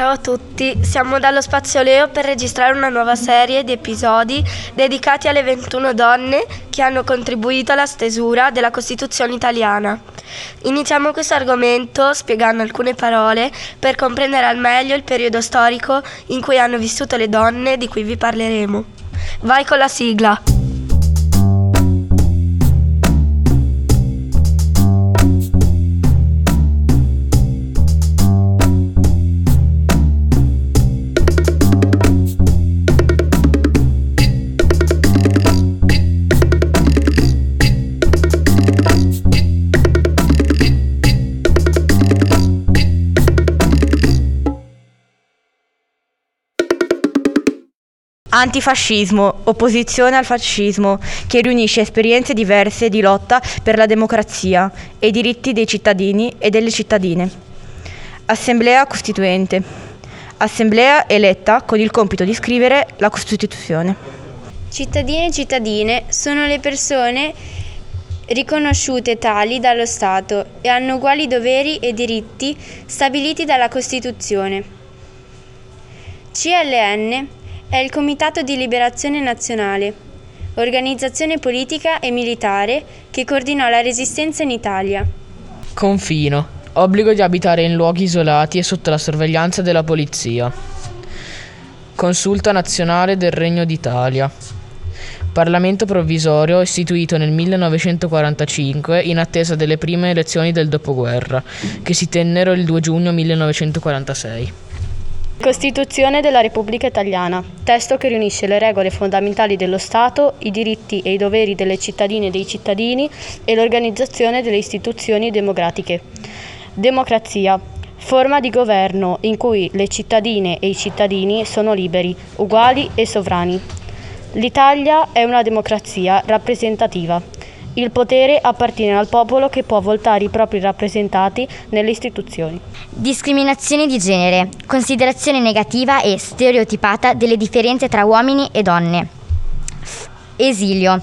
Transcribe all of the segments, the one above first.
Ciao a tutti, siamo dallo Spazio Leo per registrare una nuova serie di episodi dedicati alle 21 donne che hanno contribuito alla stesura della Costituzione italiana. Iniziamo questo argomento spiegando alcune parole per comprendere al meglio il periodo storico in cui hanno vissuto le donne di cui vi parleremo. Vai con la sigla! Antifascismo, opposizione al fascismo, che riunisce esperienze diverse di lotta per la democrazia e i diritti dei cittadini e delle cittadine. Assemblea Costituente. Assemblea eletta con il compito di scrivere la Costituzione. Cittadini e cittadine sono le persone riconosciute tali dallo Stato e hanno uguali doveri e diritti stabiliti dalla Costituzione. CLN è il Comitato di Liberazione Nazionale, organizzazione politica e militare che coordinò la resistenza in Italia. Confino. Obbligo di abitare in luoghi isolati e sotto la sorveglianza della polizia. Consulta nazionale del Regno d'Italia. Parlamento provvisorio istituito nel 1945 in attesa delle prime elezioni del dopoguerra, che si tennero il 2 giugno 1946. Costituzione della Repubblica Italiana, testo che riunisce le regole fondamentali dello Stato, i diritti e i doveri delle cittadine e dei cittadini e l'organizzazione delle istituzioni democratiche. Democrazia, forma di governo in cui le cittadine e i cittadini sono liberi, uguali e sovrani. L'Italia è una democrazia rappresentativa il potere appartiene al popolo che può votare i propri rappresentati nelle istituzioni. Discriminazione di genere, considerazione negativa e stereotipata delle differenze tra uomini e donne. Esilio,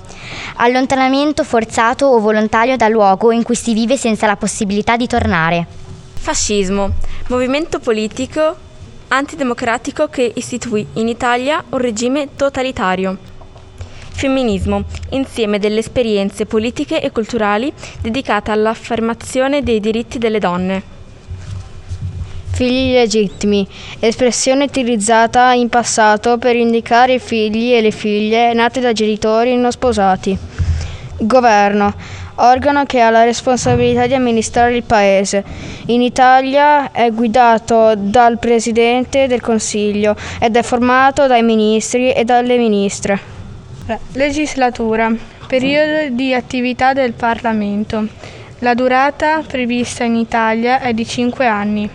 allontanamento forzato o volontario dal luogo in cui si vive senza la possibilità di tornare. Fascismo, movimento politico antidemocratico che istituì in Italia un regime totalitario. Femminismo, insieme delle esperienze politiche e culturali dedicate all'affermazione dei diritti delle donne. Figli legittimi, espressione utilizzata in passato per indicare i figli e le figlie nati da genitori non sposati. Governo, organo che ha la responsabilità di amministrare il Paese. In Italia è guidato dal Presidente del Consiglio ed è formato dai ministri e dalle ministre. Legislatura. Periodo di attività del Parlamento. La durata prevista in Italia è di 5 anni.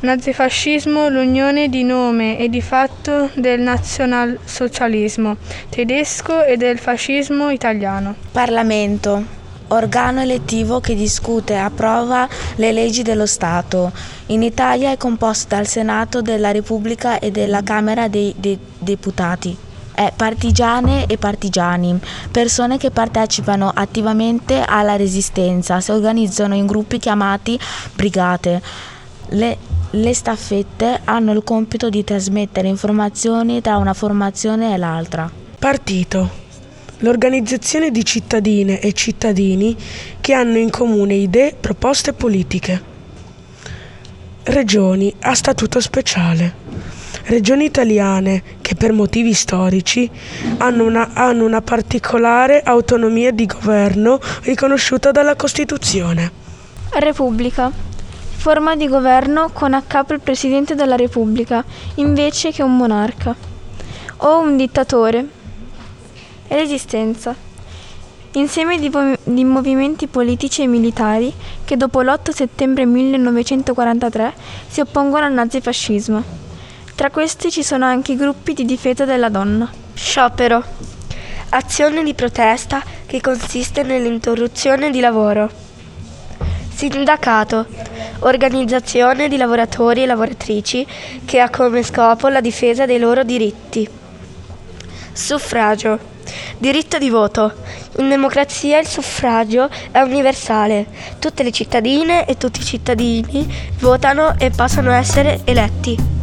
Nazifascismo, l'unione di nome e di fatto del nazionalsocialismo tedesco e del fascismo italiano. Parlamento, organo elettivo che discute e approva le leggi dello Stato. In Italia è composto dal Senato della Repubblica e dalla Camera dei, dei Deputati è partigiane e partigiani, persone che partecipano attivamente alla resistenza, si organizzano in gruppi chiamati brigate. Le, le staffette hanno il compito di trasmettere informazioni tra una formazione e l'altra. Partito. L'organizzazione di cittadine e cittadini che hanno in comune idee, proposte politiche. Regioni a statuto speciale regioni italiane che per motivi storici hanno una, hanno una particolare autonomia di governo riconosciuta dalla Costituzione. Repubblica. Forma di governo con a capo il Presidente della Repubblica invece che un monarca o un dittatore. Resistenza. Insieme di, di, movimenti politici e militari che dopo l'8 settembre 1943 si oppongono al nazifascismo. Tra questi ci sono anche i gruppi di difesa della donna. Sciopero. Azione di protesta che consiste nell'interruzione di lavoro. Sindacato. Organizzazione di lavoratori e lavoratrici che ha come scopo la difesa dei loro diritti. Suffragio. Diritto di voto. In democrazia il suffragio è universale. Tutte le cittadine e tutti i cittadini votano e passano a essere eletti.